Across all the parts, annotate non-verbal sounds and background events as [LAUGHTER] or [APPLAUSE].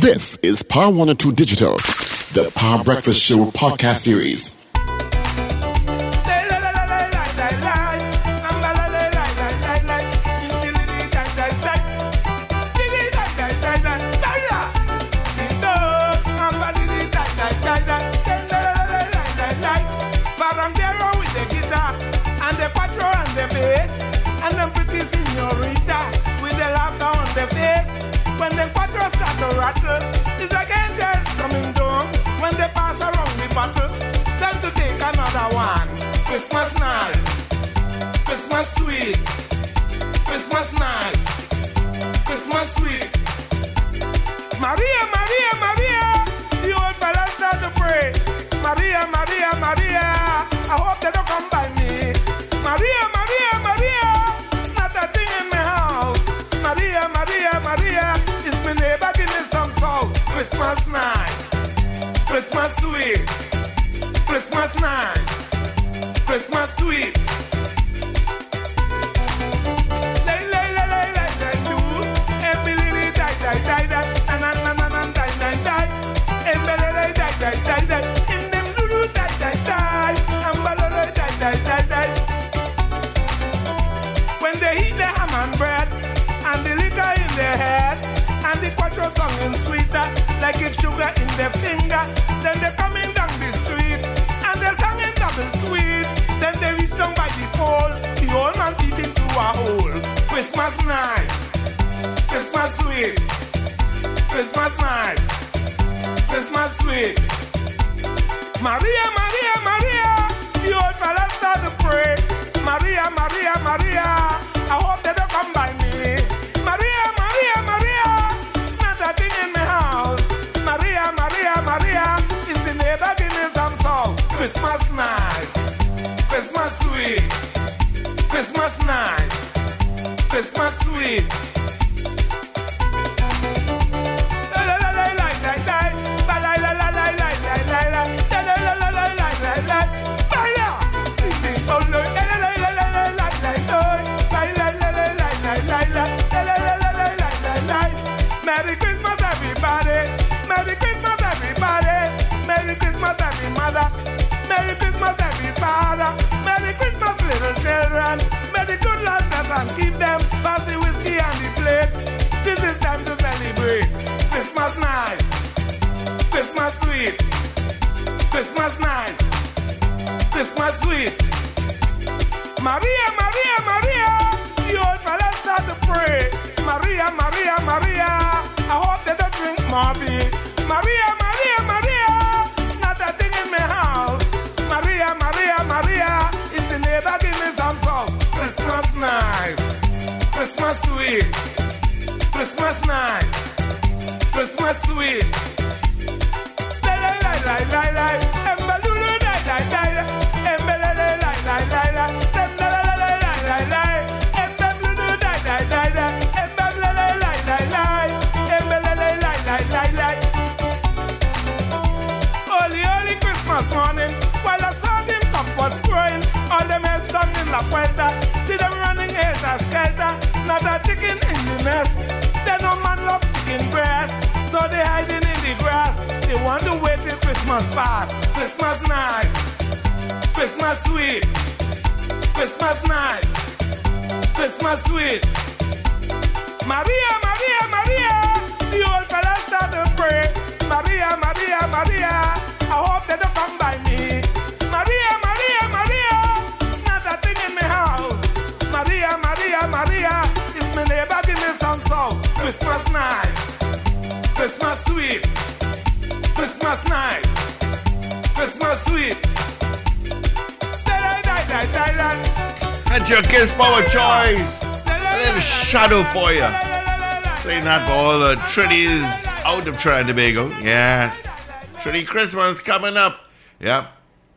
This is Power 102 Digital, the Power Breakfast Show podcast series. finger. Then they're coming down the street and they're singing double sweet. Then they reach down by the pole. The old man beat into a hole. Christmas night, Christmas sweet, Christmas night, Christmas sweet. Maria, Maria, Maria. The old fella started to pray. Maria, Maria, Maria. Christmas night, Christmas sweet. Christmas nice. Christmas sweet. Maria, Maria, Maria. The old fella start to pray. Maria, Maria, Maria. I hope they don't drink more beer. Maria, Maria, Maria. Not a thing in my house. Maria, Maria, Maria. Is the neighbor give me some salt? Christmas nice. Christmas sweet. Christmas night, Christmas sweet. Christmas sweet. Christmas sweet. Christmas sweet. know they hiding in the grass. They want to wait till Christmas fast, Christmas night, Christmas sweet, Christmas night, Christmas sweet. Maria, Maria, Maria. Christmas sweet, Christmas night, Christmas sweet. That's your Kiss Power choice. A little shadow for you. Playing that for all the Trinities out of Trinidad Tobago. Yes. Trinity Christmas coming up. Yeah.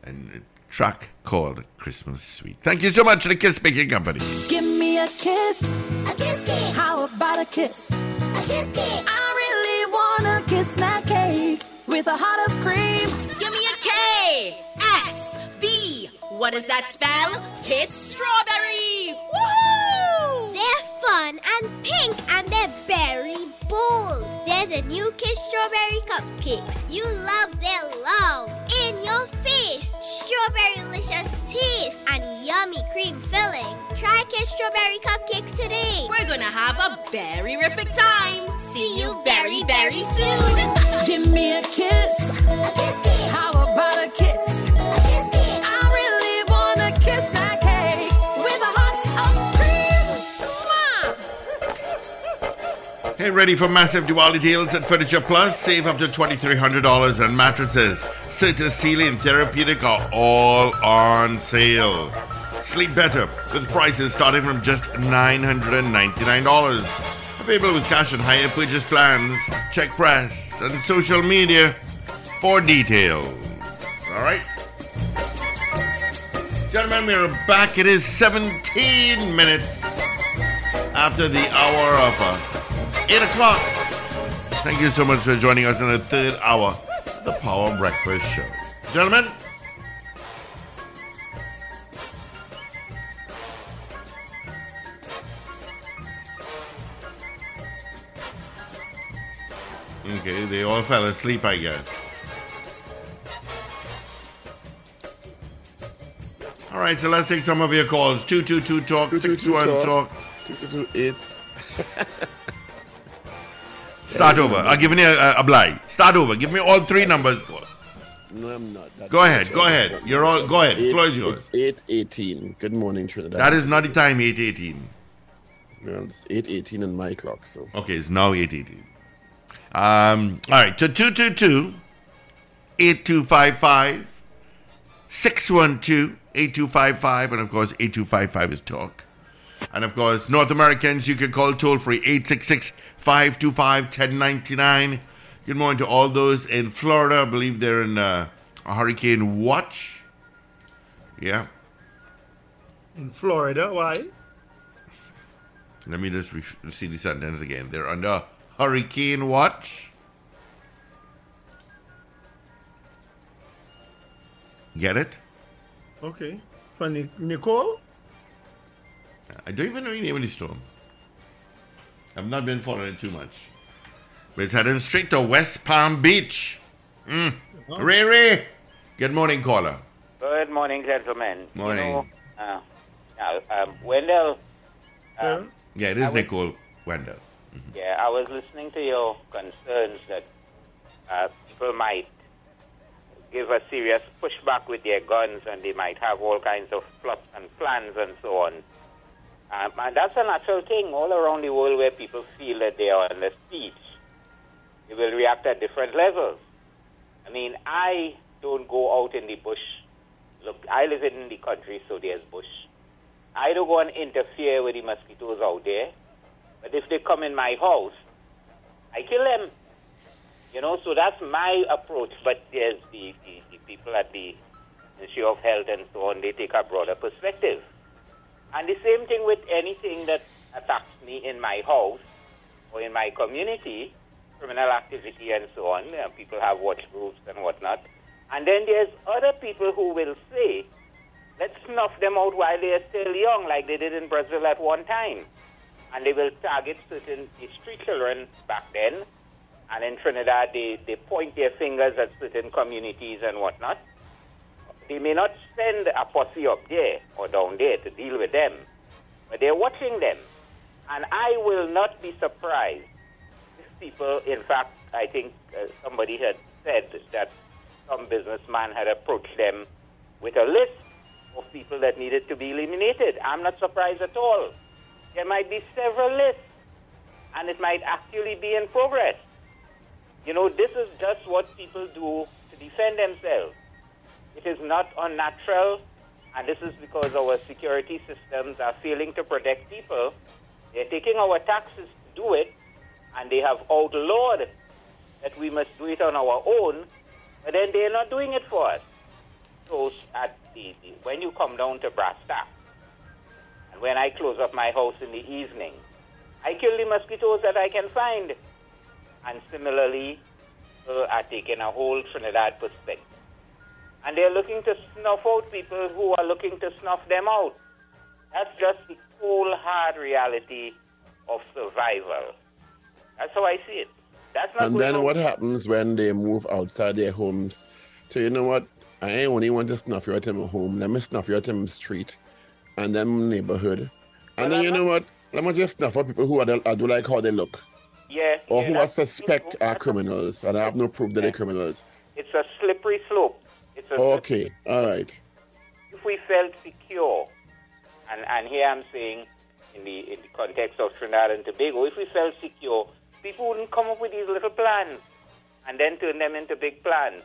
And track called Christmas Sweet. Thank you so much to the Kiss Baking Company. Give me a kiss. A kiss. How about a kiss? A kiss kiss wanna kiss my cake with a heart of cream. Give me a K S B. What does that spell? Kiss strawberry. Woo! They're fun and pink and they're very bold the new Kiss Strawberry Cupcakes. You love their love. In your face, strawberry delicious taste and yummy cream filling. Try Kiss Strawberry Cupcakes today. We're gonna have a berry rific time. See you very, very soon. [LAUGHS] Give me a kiss. A kiss, kiss. How about a kiss? Hey, ready for massive Diwali deals at Furniture Plus? Save up to $2,300 on mattresses. Serta Sealy and Therapeutic are all on sale. Sleep better with prices starting from just $999. Available with cash and hire purchase plans. Check press and social media for details. All right? Gentlemen, we're back. It is 17 minutes after the hour of uh, 8 o'clock. Thank you so much for joining us in the third hour of the Power Breakfast Show. Gentlemen, okay, they all fell asleep, I guess. All right, so let's take some of your calls. 222 Talk, 61 Talk. Two, two, two, eight. [LAUGHS] Start over. I'll give you a, a blind. Start over. Give me all three numbers. No, I'm not. That's Go ahead. Go ahead. You're all. Go ahead. Eight, Floor is yours. It's 8.18. Good morning, Trinidad. That is not the time. 818. Well, it's 8.18 in my clock, so. Okay, it's now 818. Um. All right. So 222 8255 612 8255 and of course 8255 is talk. And of course, North Americans, you can call toll free 866 525 1099. Good morning to all those in Florida. I believe they're in uh, a hurricane watch. Yeah. In Florida, why? Let me just re- see the sentence again. They're under hurricane watch. Get it? Okay. For Ni- Nicole? I don't even know the name of the storm. I've not been following it too much. But it's heading straight to West Palm Beach. Mm. Ray Ray. Good morning, caller. Good morning, gentlemen. Morning. You know, uh, now, um, Wendell, Sir? Yeah, it is I would- Nicole Wendell. yeah, I was listening to your concerns that uh, people might give a serious pushback with their guns and they might have all kinds of plots and plans and so on. Um, and that's a natural thing all around the world where people feel that they are under siege. They will react at different levels. I mean, I don't go out in the bush. Look, I live in the country, so there's bush. I don't go and interfere with the mosquitoes out there. But if they come in my house, I kill them. You know, so that's my approach. But there's the, the, the people at the Ministry of Health and so on, they take a broader perspective. And the same thing with anything that attacks me in my house or in my community, criminal activity and so on. Uh, people have watch groups and whatnot. And then there's other people who will say, let's snuff them out while they are still young, like they did in Brazil at one time. And they will target certain street children back then. And in Trinidad, they, they point their fingers at certain communities and whatnot. They may not send a posse up there or down there to deal with them, but they're watching them. And I will not be surprised if people, in fact, I think uh, somebody had said that some businessman had approached them with a list of people that needed to be eliminated. I'm not surprised at all. There might be several lists, and it might actually be in progress. You know, this is just what people do to defend themselves. It is not unnatural, and this is because our security systems are failing to protect people. They're taking our taxes to do it, and they have outlawed that we must do it on our own, but then they're not doing it for us. So at the, the, when you come down to brass tacks, and when I close up my house in the evening, I kill the mosquitoes that I can find. And similarly, uh, are taking a whole Trinidad perspective. And they're looking to snuff out people who are looking to snuff them out. That's just the cold, hard reality of survival. That's how I see it. That's not And then on. what happens when they move outside their homes? So you know what? I ain't only want to snuff you at him home. Let me snuff you at him street and then neighborhood. And then you know what? Let me just snuff out people who I do, I do like how they look. Yeah. Or yeah, who I suspect are criminals and I have no proof that they're criminals. It's a slippery slope. It's a Okay, all right. if we felt secure, and, and here I'm saying in the in the context of Trinidad and Tobago, if we felt secure, people wouldn't come up with these little plans and then turn them into big plans.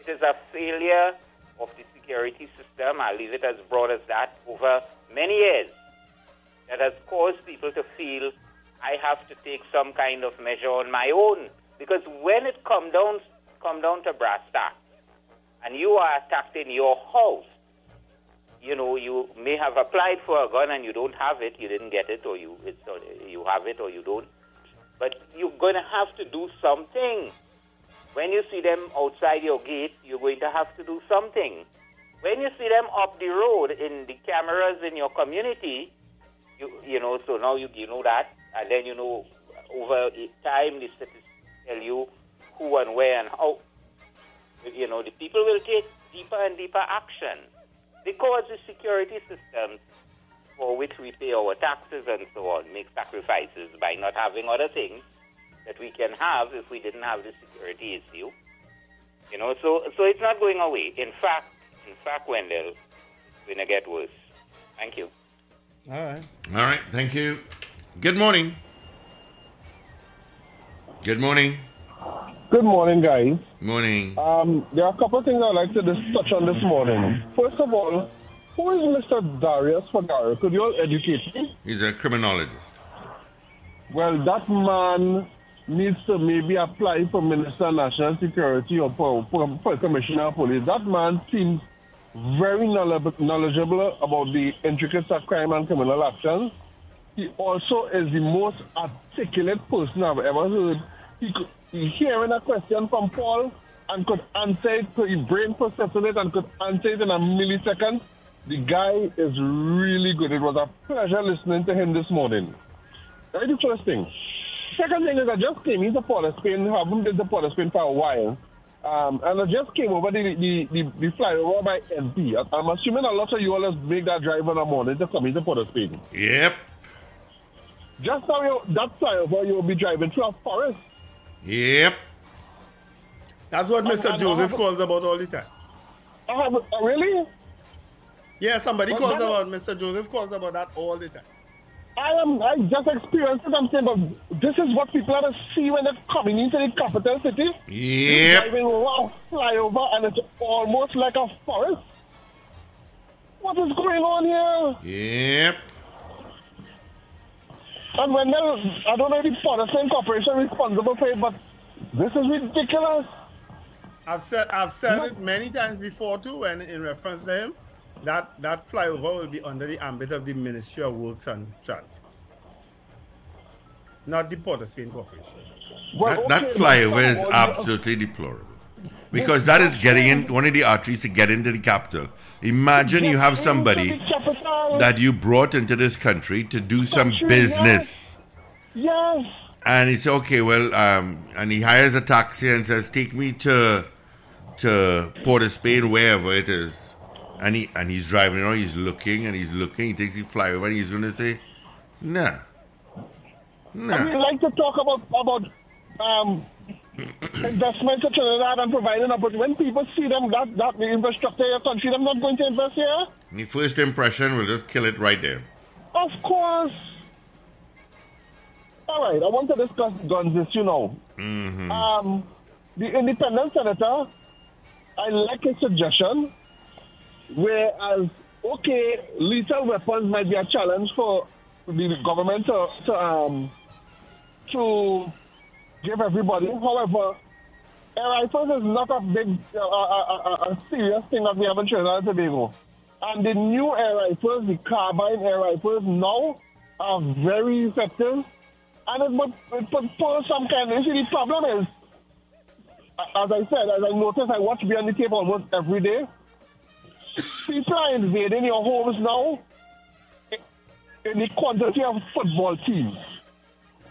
It is a failure of the security system, I'll leave it as broad as that, over many years that has caused people to feel I have to take some kind of measure on my own. Because when it come down come down to brass tacks, and you are attacked in your house, you know, you may have applied for a gun and you don't have it, you didn't get it, or you you have it or you don't. But you're going to have to do something. When you see them outside your gate, you're going to have to do something. When you see them up the road in the cameras in your community, you you know, so now you you know that, and then you know over time the statistics tell you who and where and how. You know, the people will take deeper and deeper action because the security systems for which we pay our taxes and so on make sacrifices by not having other things that we can have if we didn't have the security issue. You know, so so it's not going away. In fact, in fact, Wendell, it's going to get worse. Thank you. All right. All right, thank you. Good morning. Good morning. Good morning, guys. Morning. Um, there are a couple of things I'd like to just touch on this morning. First of all, who is Mr. Darius Figueira? Could you all educate me? He's a criminologist. Well, that man needs to maybe apply for Minister of National Security or for, for, for Commissioner of Police. That man seems very knowledgeable about the intricacies of crime and criminal actions. He also is the most articulate person I've ever heard. He could he hearing a question from Paul and could answer it, so his brain processing it and could answer it in a millisecond. The guy is really good. It was a pleasure listening to him this morning. That's the first thing. Second thing is I just came into Port Spain, haven't been to Port Spain for a while. Um, and I just came over the, the, the, the flyover by NP. I- I'm assuming a lot of you all make that drive in the morning to come into Port Spain. Yep. Just now, you, that flyover, you'll be driving through a forest. Yep. That's what And- Mr. and Joseph I calls about all the time. I have, uh, really? Yeah, somebody Well, calls that- about Mr. Joseph calls about that all the time. I am. I just experienced it. I'm saying, but this is what people have to see when they're coming into the capital city. You're Yep. Driving around flyover, and it's almost like a forest. What is going on here? Yep. And when they, I don't know if the Port of Spain Corporation responsible for it, but this is ridiculous. I've said I've said it many times before too, when in reference to him, that that flyover will be under the ambit of the Ministry of Works and Transport, not the Port of Spain Corporation. That, that flyover is absolutely deplorable. Because that is getting in one of the arteries to get into the capital. Imagine you have somebody that you brought into this country to do some business. Yes. And it's okay, well, um, and he hires a taxi and says, Take me to to Port of Spain, wherever it is. And he and he's driving around, he's looking and he's looking, he takes the flyover and he's gonna say, Nah. Nah. And we like to talk about about um, investments in Trinidad and providing but when people see them that that the infrastructure in your country, they're not going to invest here. The first impression will just kill it right there. Of course. All right, I want to discuss guns issue now. Mm-hmm. Um, the independent senator, I like his suggestion. Whereas, okay, lethal weapons might be a challenge for the government to, to um to give everybody. However, air rifles is not a big, uh, a, a, a, a serious thing that we have in Trinidad and Tobago. And the new air rifles, the carbine air rifles, now are very effective. And it would, it would some kind of issue. The problem is, as I said, as I noticed, I watch Beyond the Tape almost every day. People are invading your homes now in the quantity of football teams.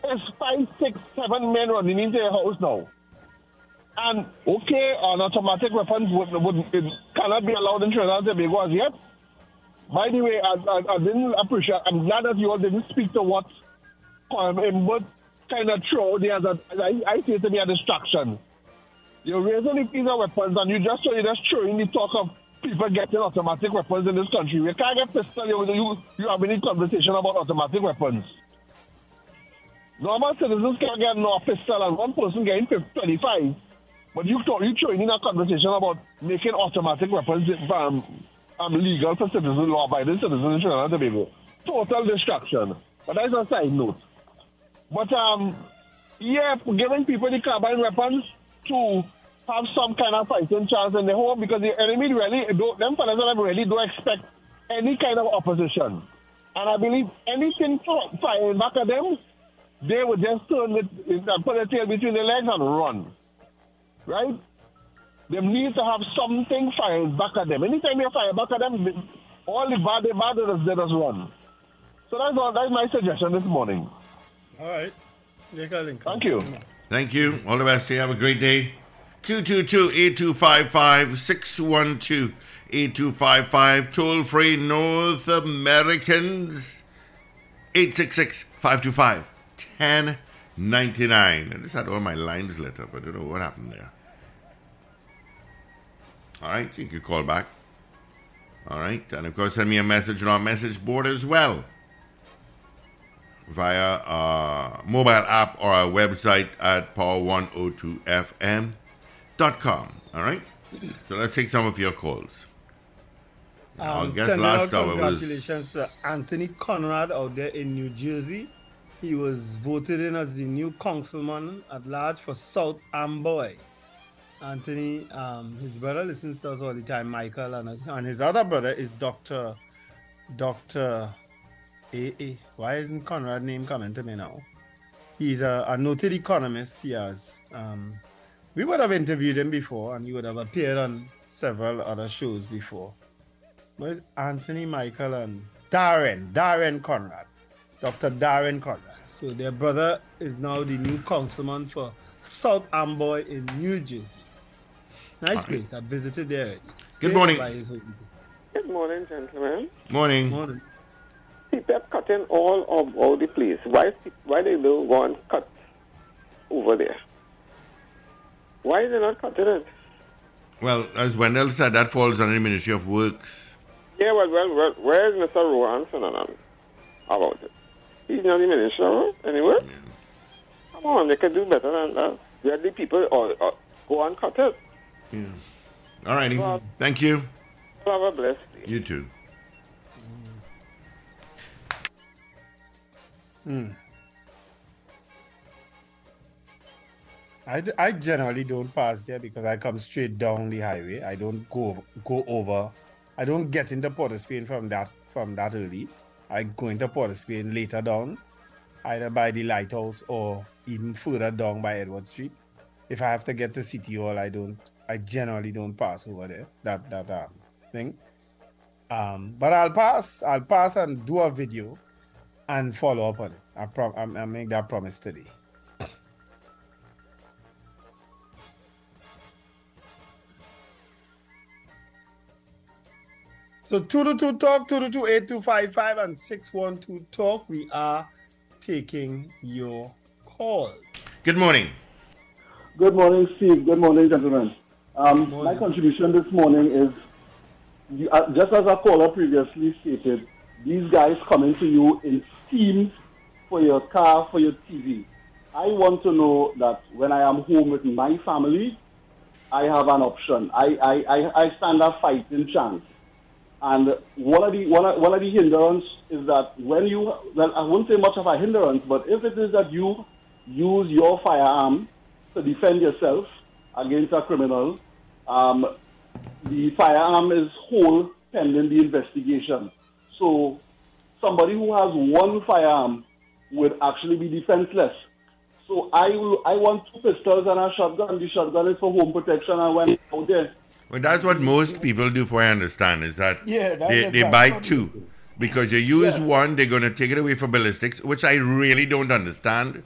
It's five, six, seven men running into your house now. And okay, an automatic weapons would, would cannot be allowed in Trinidad and Tobago as yet. By the way, I, I, I didn't appreciate. I'm glad that you all didn't speak to what um, in kind of throw there. That I, I see it to be a distraction. You're raising the piece of weapons, and you just you're just throwing the talk of people getting automatic weapons in this country. We can't get pistol. You you, you have any conversation about automatic weapons. Normal citizens can't get no pistol, and one person getting 25. But you talk, you in a conversation about making automatic weapons um, um, legal for citizens, law-abiding citizens in Trinidad and Tobago. Total destruction. But that's a side note. But um, yeah, giving people the carbine weapons to have some kind of fighting chance in the home because the enemy really, don't, them fellas really don't expect any kind of opposition. And I believe anything firing back at them, they would just turn it, uh, put their tail between their legs and run. Right? They need to have something firing back at them. Anytime you fire back at them, all the bad, the bad, they just run. So that's all. That's my suggestion this morning. All right. Thank you. Thank you. All the best to you. Have a great day. 222-8255, 612-8255. Toll free North Americans. 866-525-1099. I just had all my lines lit up. I don't know what happened there. All right, you can call back. All right, and of course, send me a message on our message board as well via our mobile app or our website at power102fm.com. All right? So let's take some of your calls. Our Um, guest sending last hour was congratulations Anthony Conrad out there in New Jersey. He was voted in as the new councilman at large for South Amboy. Anthony, um, his brother listens to us all the time, Michael, and, and his other brother is Dr. Dr. A A. Why isn't Conrad name coming to me now? He's a, a noted economist. He has. Um, we would have interviewed him before, and he would have appeared on several other shows before. Where's Anthony, Michael, and Darren? Darren Conrad. Dr. Darren Conrad. So their brother is now the new councilman for South Amboy in New Jersey. Nice All right. place. I visited there. Good morning. by his home. Good morning, gentlemen. morning. Morning. People are cutting all of all the place. Why why they don't go and cut over there? Why is they not cutting it? Well, as Wendell said, that falls under the Ministry of Works. Yeah, well, well, well where is Mr. Rohanson on about it? He's not the minister anywhere. Come on, they can do better than uh, that. Let the people or, or go and cut it. Yeah. All righty. Well- Thank you. Have a blessed day. You too. Hmm. I generally don't pass there because I come straight down the highway. I don't go go over. I don't get into Port of Spain from that from that early. I go into Port of Spain later down, either by the lighthouse or even further down by Edward Street. If I have to get to City Hall, I don't. I generally don't pass over there. That that um thing. Um, but I'll pass. I'll pass and do a video, and follow up on it. I prom. I make that promise today. So 222 talk, 222 8255 and 612 talk. We are taking your call. Good morning. Good morning, Steve. Good morning, gentlemen. Um, my contribution this morning is you, uh, just as a caller previously stated, these guys coming to you in schemes for your car, for your TV. I want to know that when I am home with my family, I have an option. I, I, I, I stand a fighting chance. And one of the one of, one of the hindrance is that when you well I won't say much of a hindrance, but if it is that you use your firearm to defend yourself against a criminal, um, the firearm is whole pending the investigation. So somebody who has one firearm would actually be defenseless. So I will, I want two pistols and a shotgun. The shotgun is for home protection, I when out there, Well, that's what most people do, for I understand, is that Yeah, they, they buy two. Because you use one, they're going to take it away for ballistics, which I really don't understand.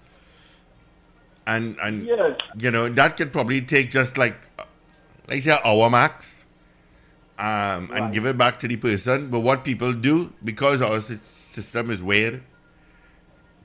and and Yes. you know that could probably take just like like say an hour max, um, and give it back to the person. But what people do because our system is weird,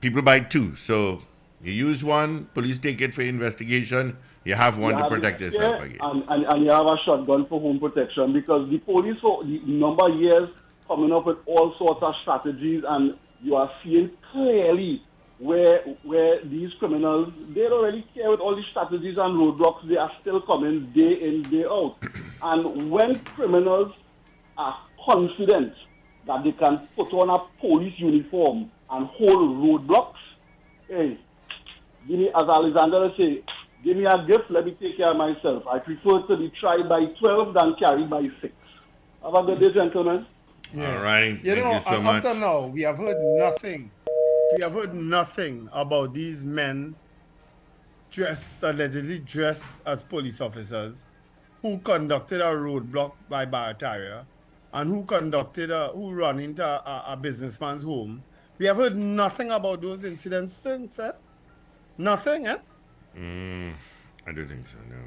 people buy two. So you use one, police take it for investigation. You have one You to have protect it yourself again. And, and, and you have a shotgun for home protection because the police for the number of years coming up with all sorts of strategies and you are seeing clearly where where these criminals they don't really care with all these strategies and roadblocks they are still coming day in day out [CLEARS THROAT] and when criminals are confident that they can put on a police uniform and hold roadblocks hey as alexander say give me a gift let me take care of myself i prefer to be tried by 12 than carried by 6 have a good day gentlemen All right, You thank know, you so up much. until now, we have heard nothing. We have heard nothing about these men dressed, allegedly dressed as police officers, who conducted a roadblock by Barataria, and who conducted a, who run into a, a businessman's home. We have heard nothing about those incidents since, eh? Nothing, eh? Mm, I don't think so. No.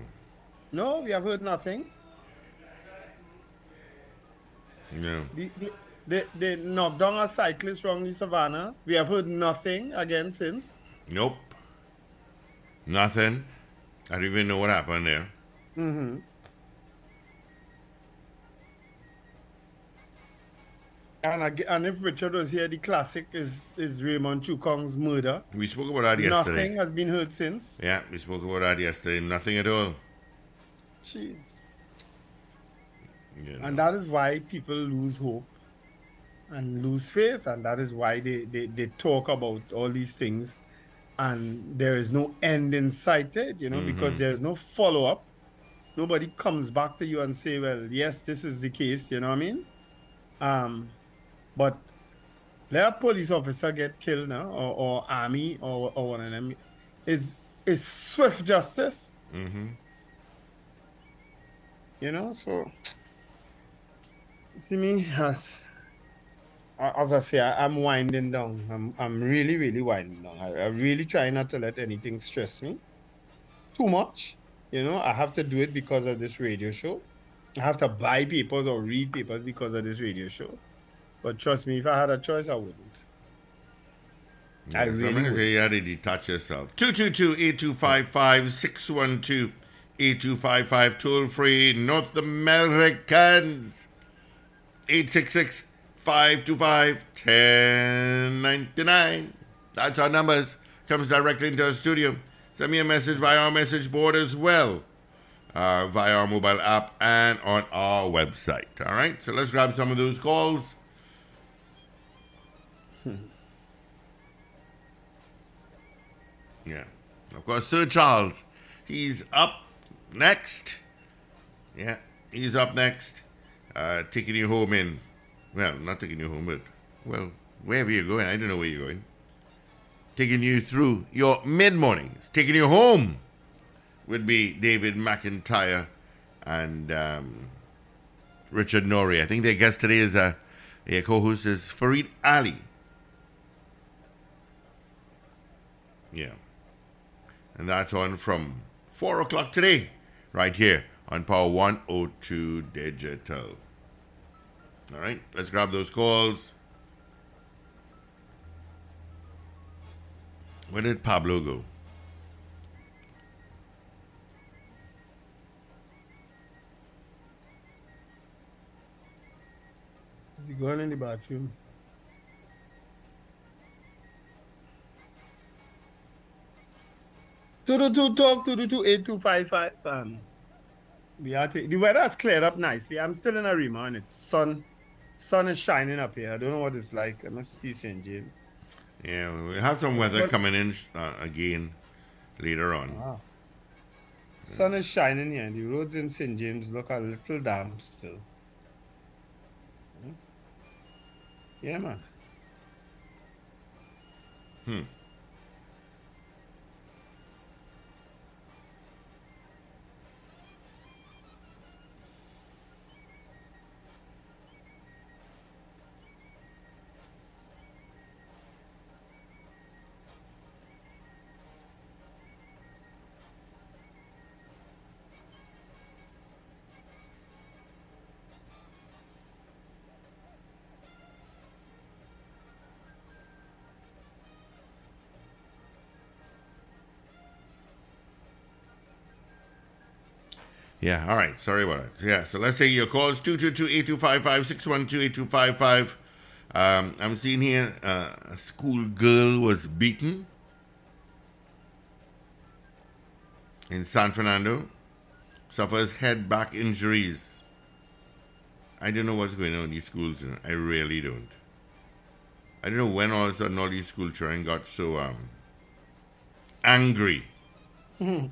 No, we have heard nothing. No. The, the, they, they knocked down a cyclist from the savannah. We have heard nothing again since. Nope. Nothing. I don't even know what happened there. Mm-hmm. And, and if Richard was here, the classic is, is Raymond Chukong's murder. We spoke about that yesterday. Nothing has been heard since. Yeah, we spoke about that yesterday. Nothing at all. Jeez. You know. And that is why people lose hope and lose faith. And that is why they, they, they talk about all these things. And there is no end in sight, eh, you know, because Mhm. there's no follow up. Nobody comes back to you and say, well, yes, this is the case, you know what I mean? Um, but let a police officer get killed now, or, or army, or, or one of them, is is swift justice, Mm-hmm. you know? So, see me as, as I say, I, I'm winding down. I'm, I'm really, really winding down. I, I really try not to let anything stress me too much. You know, I have to do it because of this radio show. I have to buy papers or read papers because of this radio show. But trust me, if I had a choice, I wouldn't. I really I'm going to say you had to detach yourself. 222-8255, 612-8255, toll free, North Americans. 866-525-1099. That's our numbers. Comes directly into our studio. Send me a message via our message board as well. Uh, via our mobile app and on our website. All right, so let's grab some of those calls. Yeah. Of course, Sir Charles, he's up next. Yeah, he's up next. Uh, taking you home in, well, not taking you home, but, well, wherever you're going, I don't know where you're going. Taking you through your mid mornings, taking you home would be David McIntyre and um, Richard Norrie. I think their guest today is uh, their co host is Farid Ali. Yeah. And that's on from 4 o'clock today, right here on Power 102 Digital. All right, let's grab those calls. Where did Pablo go? Is he going in the bathroom? Two two two talk two two two eight two five five. Um, we are the weather has cleared up nicely. I'm still in Arima and it's sun. Sun is shining up here. I don't know what it's like. Let me see St. James. Yeah, we have some weather coming in uh, again later on. Wow. Sun is shining here. and The roads in St. James look a little damp still. Hmm. Yeah, man. Hmm. Yeah, all right. Sorry about it. Yeah, so let's say your call is 222-8255, 612-8255. Um, I'm seeing here uh, a school girl was beaten in San Fernando, suffers head back injuries. I don't know what's going on in these schools. I really don't. I don't know when all of a sudden all these school children got so um, angry. Mhm.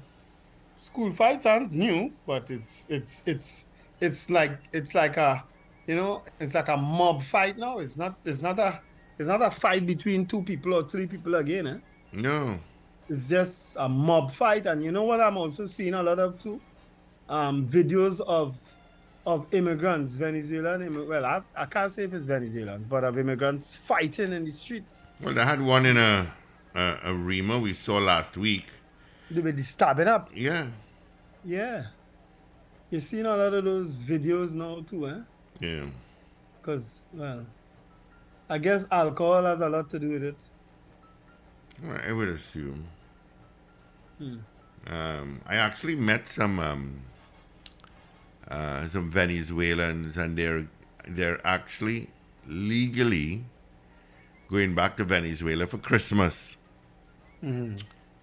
School fights aren't new, but it's it's it's it's like it's like a you know it's like a mob fight now. It's not it's not a it's not a fight between two people or three people again. Eh? No. It's just a mob fight, and you know what I'm also seeing a lot of too, um, videos of of immigrants, Venezuelan. Well, I, I can't say if it's Venezuelans, but of immigrants fighting in the streets. Well, they had one in a, a, Arima we saw last week. They were stabbing up. Yeah. Yeah. You're seeing a lot of those videos now too, eh? Yeah. Because, well, I guess alcohol has a lot to do with it. Well, I would assume. Hmm. Um, I actually met some um, uh, some Venezuelans, and they're they're actually legally going back to Venezuela for Christmas. Mhm.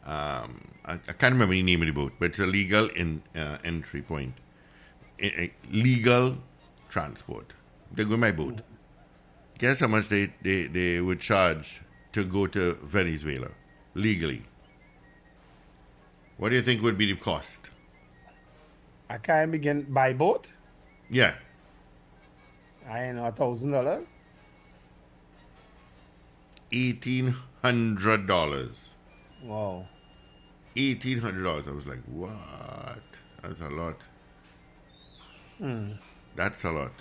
Um, I, I can't remember the name of the boat, but it's a legal in, uh, entry point. I- I- legal transport. They go by boat. Guess how much they, they, they would charge to go to Venezuela legally? What do you think would be the cost? I can't begin by boat. Yeah, I know a thousand dollars. eighteen hundred dollars. Wow. Eighteen hundred dollars. I was like, what? That's a lot. Hmm. That's a lot.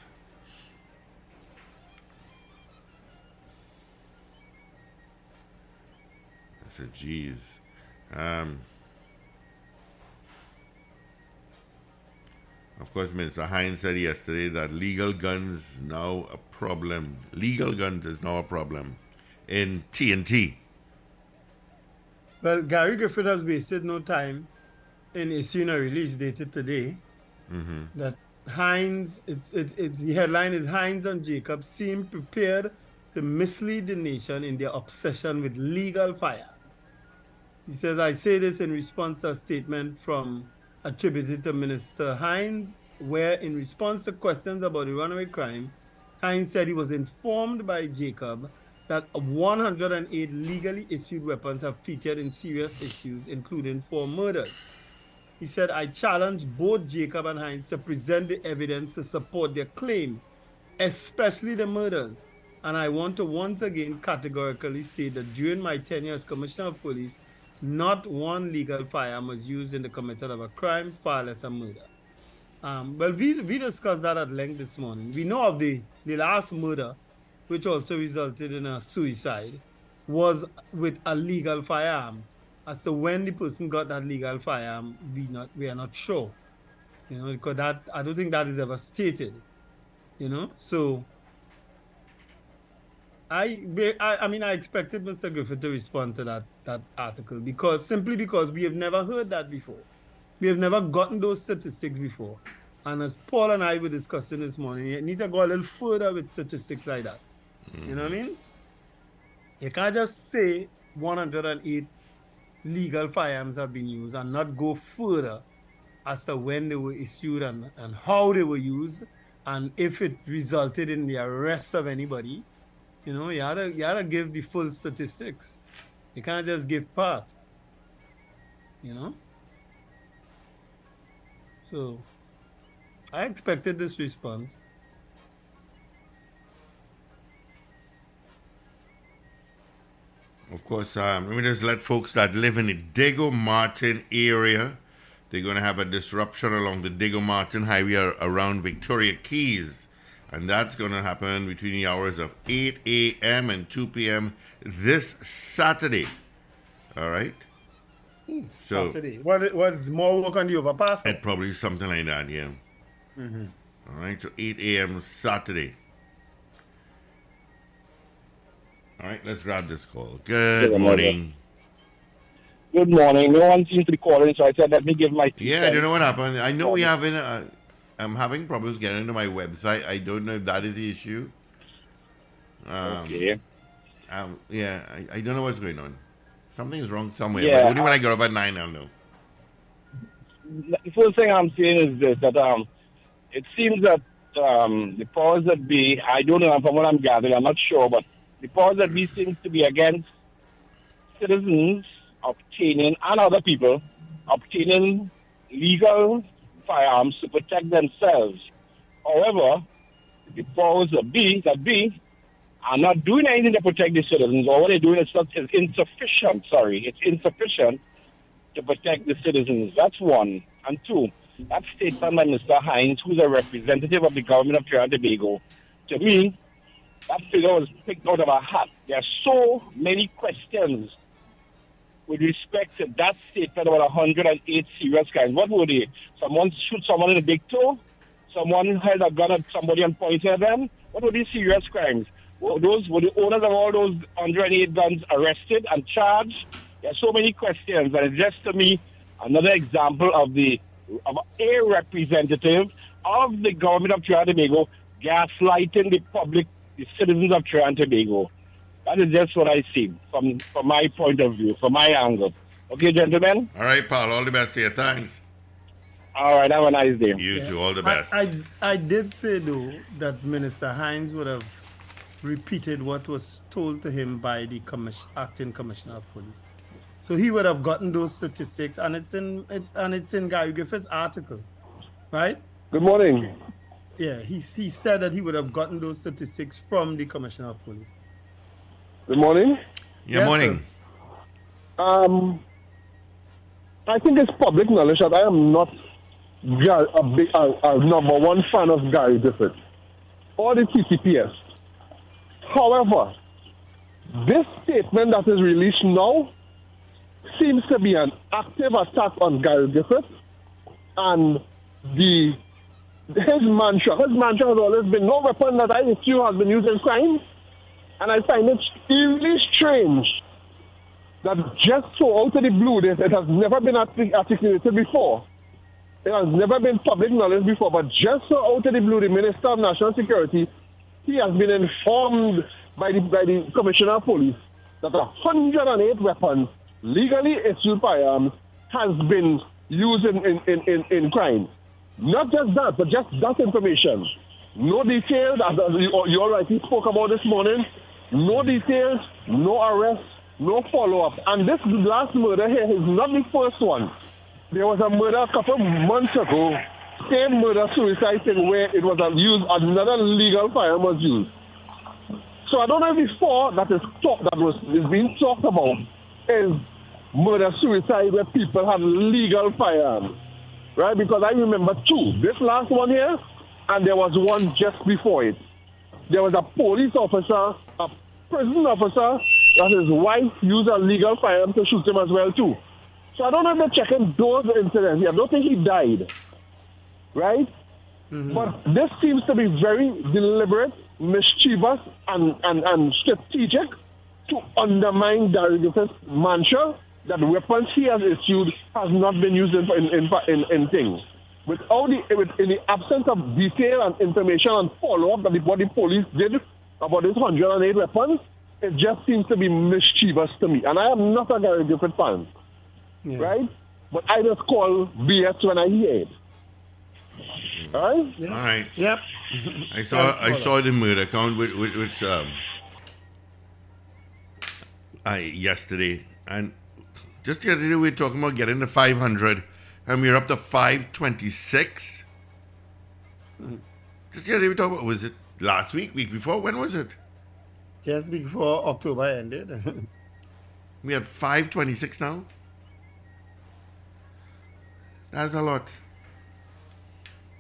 I said, geez. Um, of course, Minister Hinds said yesterday that legal guns now a problem. Legal guns is now a problem in TNT. Well, Gary Griffith has wasted no time in issuing a release dated today Mm-hmm. that Hinds, it's, it, it's the headline is Hinds and Jacob seem prepared to mislead the nation in their obsession with legal firearms. He says, I say this in response to a statement from attributed to Minister Hinds, where in response to questions about the runaway crime, Hinds said he was informed by Jacob that 108 legally issued weapons have featured in serious issues, including four murders. He said, I challenge both Jacob and Hinds to present the evidence to support their claim, especially the murders. And I want to once again categorically state that during my tenure as Commissioner of Police, not one legal firearm was used in the committal of a crime, far less a murder. Um, well, we, we discussed that at length this morning. We know of the, the last murder, which also resulted in a suicide, was with a legal firearm. As to when the person got that legal firearm, we not we are not sure. You know, because that I don't think that is ever stated. You know, so I, I, I mean, I expected Mr. Griffith to respond to that, that article because simply because we have never heard that before. We have never gotten those statistics before. And as Paul and I were discussing this morning, you need to go a little further with statistics like that. You know what I mean? You can't just say 108 legal firearms have been used and not go further as to when they were issued and, and how they were used and if it resulted in the arrest of anybody. You know, you gotta you gotta give the full statistics. You can't just give part. You know? So I expected this response. Of course, um, let me just let folks that live in the Diego Martin area, they're going to have a disruption along the Diego Martin Highway around Victoria Keys. And that's going to happen between the hours of 8 a.m. and 2 p.m. this Saturday. All right? So, Saturday. What what's more work on the overpass? it probably something like that, yeah. Mhm. All right, so 8 a.m. Saturday. All right, let's grab this call. Good Good morning. Good morning. No one seems to be calling, so I said, let me give my. Yeah, I don't know what happened. I know we having. Uh, I'm having problems getting into my website. I don't know if that is the issue. Um, Okay. Um, yeah, I, I don't know what's going on. Something is wrong somewhere. Yeah, but only when I- go at nine, I'll know. The first thing I'm saying is this: that um, it seems that um, the powers that be, I don't know from what I'm gathering, I'm not sure, but the powers that be seems to be against citizens obtaining and other people obtaining legal firearms to protect themselves. However, the powers that be that be are not doing anything to protect the citizens, or what they're doing is, is insufficient. Sorry, it's insufficient to protect the citizens. That's one. And two, that statement by Mr. Hinds, who's a representative of the government of Trinidad and Tobago, to me, that figure was picked out of a hat. There are so many questions with respect to that statement about 108 serious crimes. What were they? Someone shoot someone in the big toe? Someone held a gun at somebody and pointed at them? What were these serious crimes? Were those were the owners of all those 108 guns arrested and charged? There are so many questions, and it's just to me another example of the of a representative of the government of Trinidad and Tobago gaslighting the public, the citizens of Trinidad and Tobago. That is just what I see from from my point of view, from my angle. Okay, gentlemen. All right, Paul. All the best here. Thanks. All right. Have a nice day. You too. All the best. I, I, did say, though, that Minister Hinds would have repeated what was told to him by the commis- acting commissioner of police. So he would have gotten those statistics, and it's in it, and it's in Gary Griffith's article, right? Good morning. Yeah, he, he said that he would have gotten those statistics from the commissioner of police. Good morning. Yeah, Yes, morning. Um, I think it's public knowledge that I am not Gar- a, big, a, a number one fan of Gary Griffith or the TTPS. However, this statement that is released now seems to be an active attack on Gary Griffith and the his mantra. His mantra has always been no weapon that I issue has been used in crime. And I find it really strange that just so out of the blue, this it has never been articulated before. It has never been public knowledge before, but just so out of the blue, the Minister of National Security, he has been informed by the, by the Commissioner of Police that 108 weapons, legally issued firearms, has been used in, in, in, in, in crime. Not just that, but just that information. No details, as you, already spoke about this morning. No details, no arrest, no follow up. And this last murder here is not the first one. There was a murder a couple months ago, same murder suicide thing where it was used another legal firearm was used. So I don't know if before that is talk that was is being talked about is murder suicide where people have legal firearms. Right? Because I remember two. This last one here and there was one just before it. There was a police officer, a prison officer, that his wife used a legal firearm to shoot him as well too. So I don't know if they're checking those incidents. I don't think he died. Right? Mm-hmm. But this seems to be very deliberate, mischievous, and, and, and strategic to undermine Griffith's mantra that the weapons he has issued has not been used in, in, in, in, in things. Without the, with, in the absence of detail and information and follow-up that the, what the police did about this 108 weapons, it just seems to be mischievous to me. And I am not a Gary Griffith fan, right? But I just call BS when I hear it. All right? All right. Yep. I saw Thanks, I saw the murder count which which, which um I yesterday and just the other day we were talking about getting to five hundred and we are up to five twenty six. Just the other day we talked about was it last week, week before? When was it? Just before October ended. [LAUGHS] We had five twenty six now. That's a lot.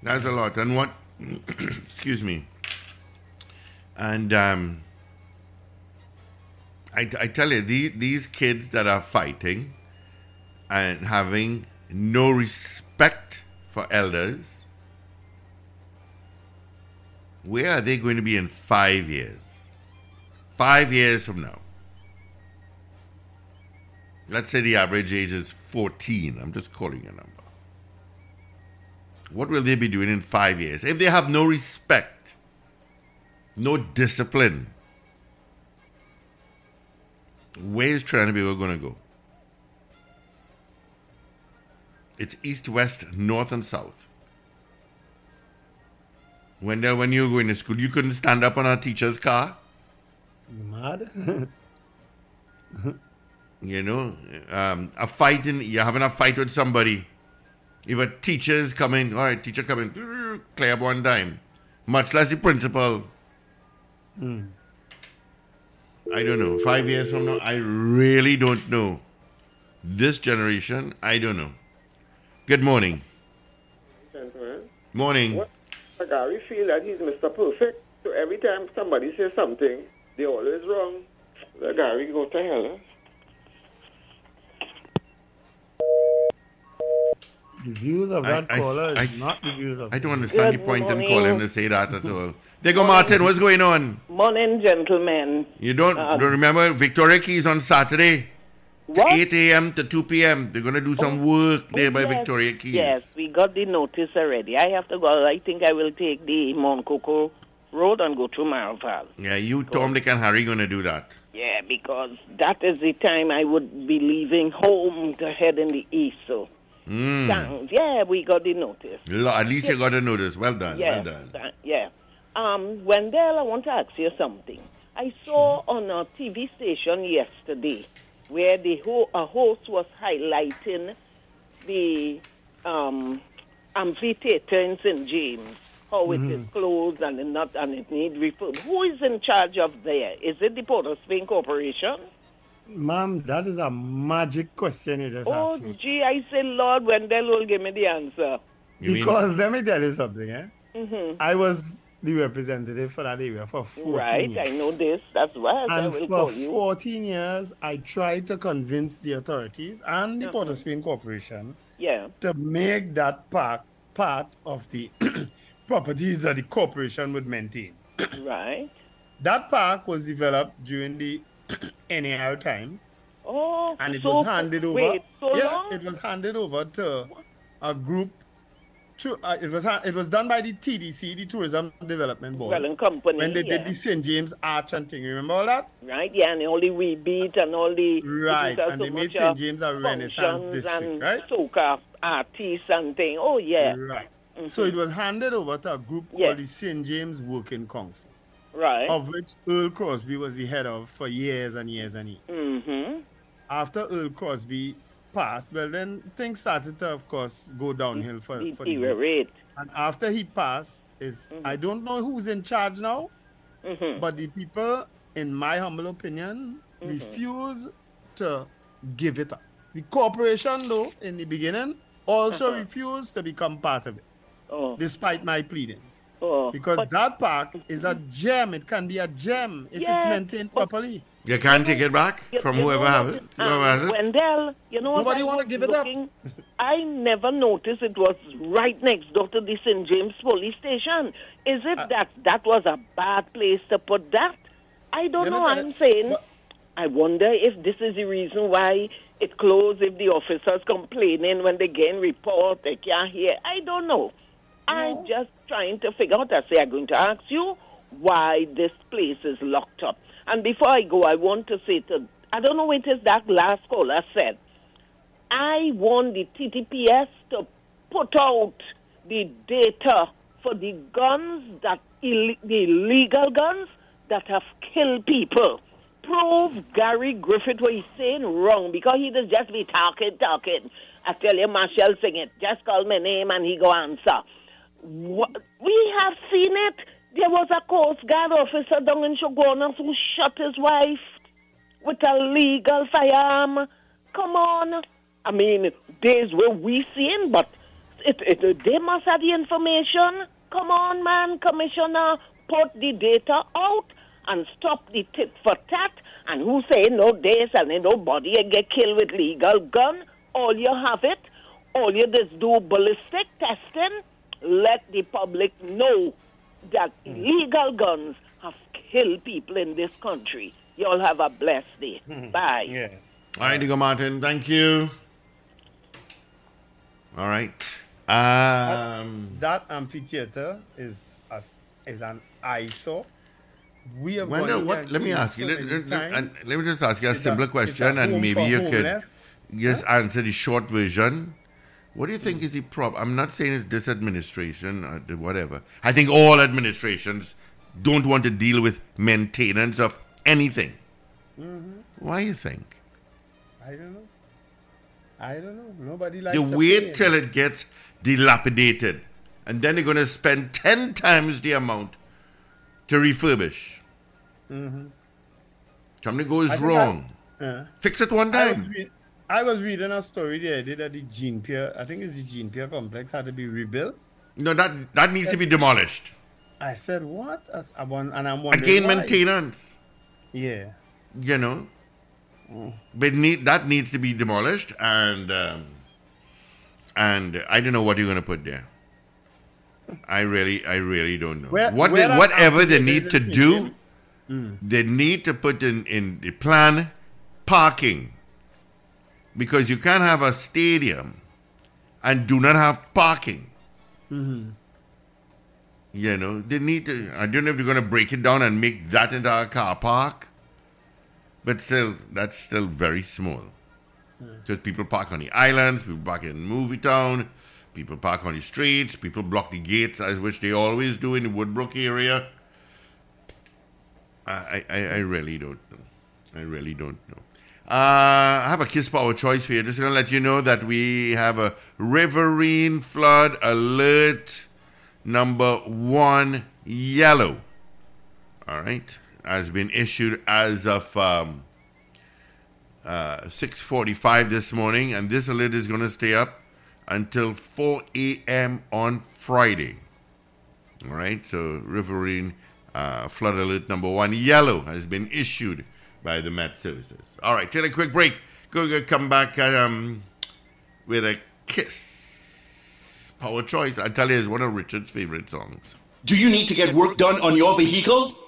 That's a lot. And what [CLEARS THROAT] excuse me. And um I, I tell you, the, these kids that are fighting and having no respect for elders, where are they going to be in five years? Five years from now. let's say the average age is 14, I'm just calling a number. What will they be doing in five years? If they have no respect, no discipline, where is Trinidad going to go? It's east, west, north, and south. When there, when you were going to school, you couldn't stand up on a teacher's car. You mad? [LAUGHS] You know, um, a fight in you're having a fight with somebody. If a teacher is coming, all right, teacher coming, clear up one dime. Much less the principal. Hmm. I don't know. Five years from now, I really don't know. This generation, I don't know. Good morning. Gentlemen. Morning. What? Gary feel that he's Mr. Perfect. So every time somebody says something, they always wrong. The Gary go to hell. Huh? The views of that I- caller is I- not the views of I don't understand the Good point in calling to say that at all. Diego Martin, what's going on? Morning, gentlemen. You don't, Uh, don't remember Victoria Keyes on Saturday? To What? 8 a.m. to 2 p.m. They're going to do some work there by Oh, yes, Victoria Keyes. Yes, we got the notice already. I have to go. I think I will take the Morne Coco Road and go to Maraval. Yeah, you, Tom, Dick, and Harry going to do that. Yeah, because that is the time I would be leaving home to head in the east. So, Mm. yeah, we got the notice. At least you got a notice. Well done. Yeah, Well done. yeah. Um, Wendell, I want to ask you something. I saw on a TV station yesterday where the ho- a host was highlighting the um, amphitheater in St. James, how it is Mhm. closed and it not and it need refurb. Who is in charge of there? Is it the Port of Spain Corporation? Ma'am, that is a magic question you just Oh, asked me. gee, I say, Lord, Wendell will give me the answer. Because let me tell you something, eh? hmm I was the representative for that area for 14 Right, years. I know this. That's why I will for call you. 14 years, I tried to convince the authorities and the Port Uh-huh. of Spain Corporation Yeah. to make that park part of the [CLEARS THROAT] properties that the corporation would maintain. [CLEARS THROAT] Right. That park was developed during the [CLEARS THROAT] NAR time, Oh, and it so, was handed over. Wait, so yeah, long? it was handed over to a group. To, uh, it was it was done by the TDC, the Tourism Development Board. Development Company, when they yeah. did the St James Arch and thing. Remember all that? Right, yeah, and all the rebeat and all the Right, and they so made uh, St. James a Renaissance district, and right? Soca artists and thing. Oh yeah, Right. So it was handed over to a group Yeah. called the St. James Working Council, right. of which Earl Crosby was the head of for years and years and years. Mm-hmm. After Earl Crosby passed, well, then things started to, of course, go downhill for, for the group. Deteriorate. And after he passed, it's, I don't know who's in charge now, Mm-hmm. but the people, in my humble opinion, refuse to give it up. The corporation, though, in the beginning, also Uh-huh. refused to become part of it, Oh. despite my pleadings. Oh. Because but- that park is a gem. It can be a gem if it's Yeah, maintained properly. You can't take it back You- from you whoever what have it. Whoever has it. Wendell, you know what Nobody I wanna give it up. I never noticed it was right next door to the St. James police station. Is it Uh, that that was a bad place to put that? I don't know. know, I'm saying, I wonder if this is the reason why it closed, if the officers complaining when they get report, they can't hear. I don't know. I'm just trying to figure out. I say I'm going to ask you why this place is locked up. And before I go, I want to say to I don't know what is that last caller said. I want the TTPS to put out the data for the guns that Ill- the illegal guns that have killed people. Prove Gary Griffith what he's saying wrong because he does just be talking, talking. I tell you, Marshall sing it. Just call my name and he go answer. What? We have seen it. There was a Coast Guard officer down in Chaguaramas who shot his wife with a legal firearm. Come on. I mean, days where we seen, but it, it, they must have the information. Come on, man, Commissioner, put the data out and stop the tit for tat. And who say no days and nobody get killed with legal gun? All you have it. All you just do ballistic testing. Let the public know that illegal guns have killed people in this country. Y'all have a blessed day. [LAUGHS] Bye. Yeah. All right, Diego Martin. Thank you. All right. Um, that amphitheater is a, is an eyesore. We have Well, gone no, what, let me ask you. Let, let- let- and let me just ask you a It's simpler it's a question, and maybe for you could homeless. just answer the short version. What do you think is the problem? I'm not saying it's this administration or whatever. I think all administrations don't want to deal with maintenance of anything. Mhm. Why you think? I don't know. I don't know. Nobody likes You wait till it gets dilapidated, and then you're going to spend ten times the amount to refurbish. Mhm. Something goes wrong. I- uh, Fix it one I time. was, re- I was reading a story the other day that the Jean Pierre, I think it's the Jean Pierre complex, had to be rebuilt. No, that that needs to be demolished. I said, what? As- I want, and I'm wondering Again, why. maintenance. Yeah. You know, but need, that needs to be demolished, and um, and I don't know what you're going to put there. I really, I really don't know. Where- what where they, whatever they need to do. Mm. they need to put in in the plan parking because you can't have a stadium and do not have parking. Mm-hmm. You know, they need to. I don't know if they're going to break it down and make that into a car park, but still, that's still very small. Because people park on the islands, people park in movie town, people park on the streets, people block the gates, as which they always do in the Woodbrook area. I, I, I really don't know. I really don't know. Uh, I have a Kiss Power choice for you. Just going to let you know that we have a Riverine flood alert number one yellow. All right, has been issued as of um, uh, 6:45 this morning, and this alert is going to stay up until 4 a.m. on Friday. All right, so Riverine uh, flood alert number one yellow has been issued by the Met Services. All right, take a quick break. Go, go come back um, with a kiss. Power choice. I tell you, it's one of Richard's favorite songs. Do you need to get work done on your vehicle?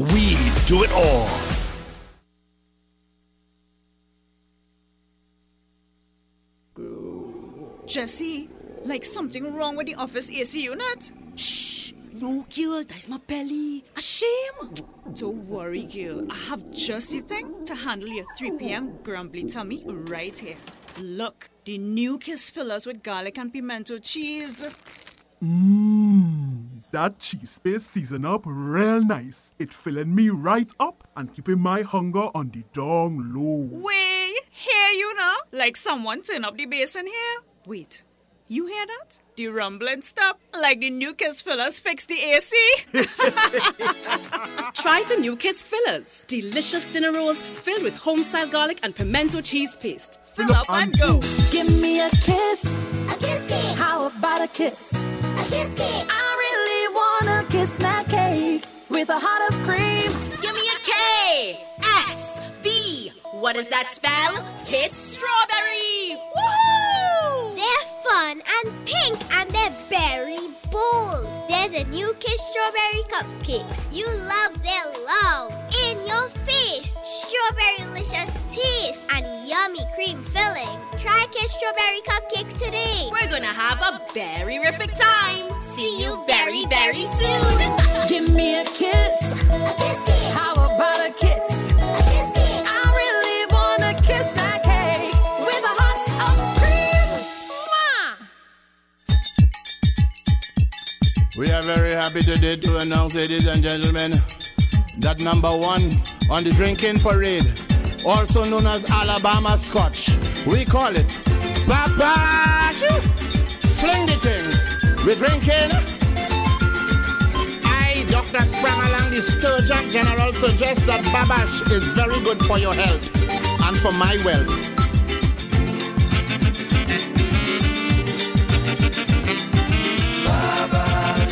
We do it all. Jesse, like something wrong with the office AC unit? Shh! No, girl, that's my belly. A shame. Don't worry, girl. I have just the thing to handle your 3 p.m. grumbly tummy right here. Look, the new Kiss fillers with garlic and pimento cheese. Mmm, that cheese paste season up real nice. It filling me right up and keeping my hunger on the dong low. Way, hear you now? Like someone turn up the bass in here. Wait, you hear that? The rumbling stop, like the new Kiss fillers fix the AC. [LAUGHS] Try the new Kiss fillers. Delicious dinner rolls filled with home style garlic and pimento cheese paste. Fill up and go. Give me a kiss. A kiss kiss. How about a kiss? A kiss kiss. Kiss that cake with a heart of cream. Give me a K S B. What does that spell? Kiss strawberry. Woohoo! They're fun and pink and they're very bold. They're the new Kiss Strawberry Cupcakes. You love their love. In your face, strawberry delicious taste and yummy cream filling. Try Kiss Strawberry Cupcakes today. We're gonna have a very terrific time. See you very, very soon. [LAUGHS] Give me a kiss. A kiss kiss. How about a kiss? A kiss kiss. I really wanna kiss that cake with a heart of cream. Mwah! We are very happy today to announce, ladies and gentlemen, that number one on the drinking parade, also known as Alabama Scotch. We call it Papa Fling the thing. We drinking. I, Dr. Spramalang, the Sturgeon General, suggests that Babash is very good for your health and for my wealth.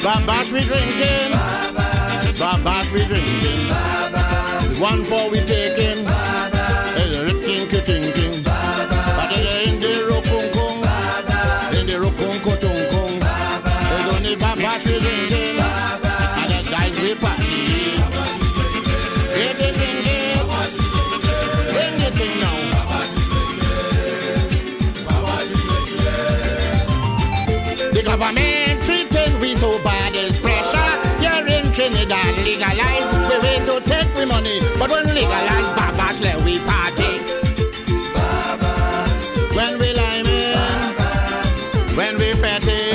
Babash we drinking. Drinking. One for we taking. Trinidad, legalize. We wait to take we money, but when legalize, babas let we party. When we liming, when we fetting,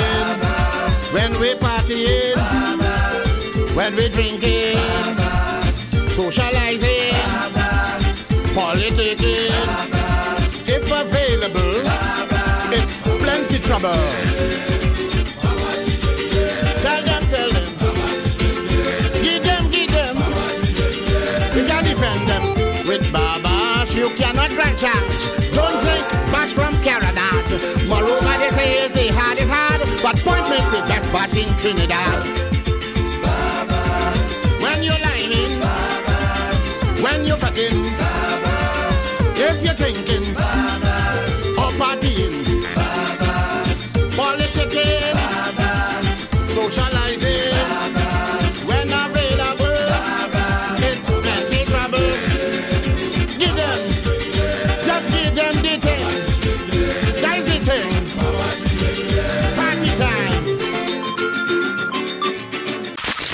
when we partying, when we drinking, socializing, politicking. If available, it's plenty trouble. You cannot grant charge. Don't drink bash from Caradad. Moreover, they say is the hardest hard, but point makes the best bash in Trinidad. When you're liming, when you're fucking,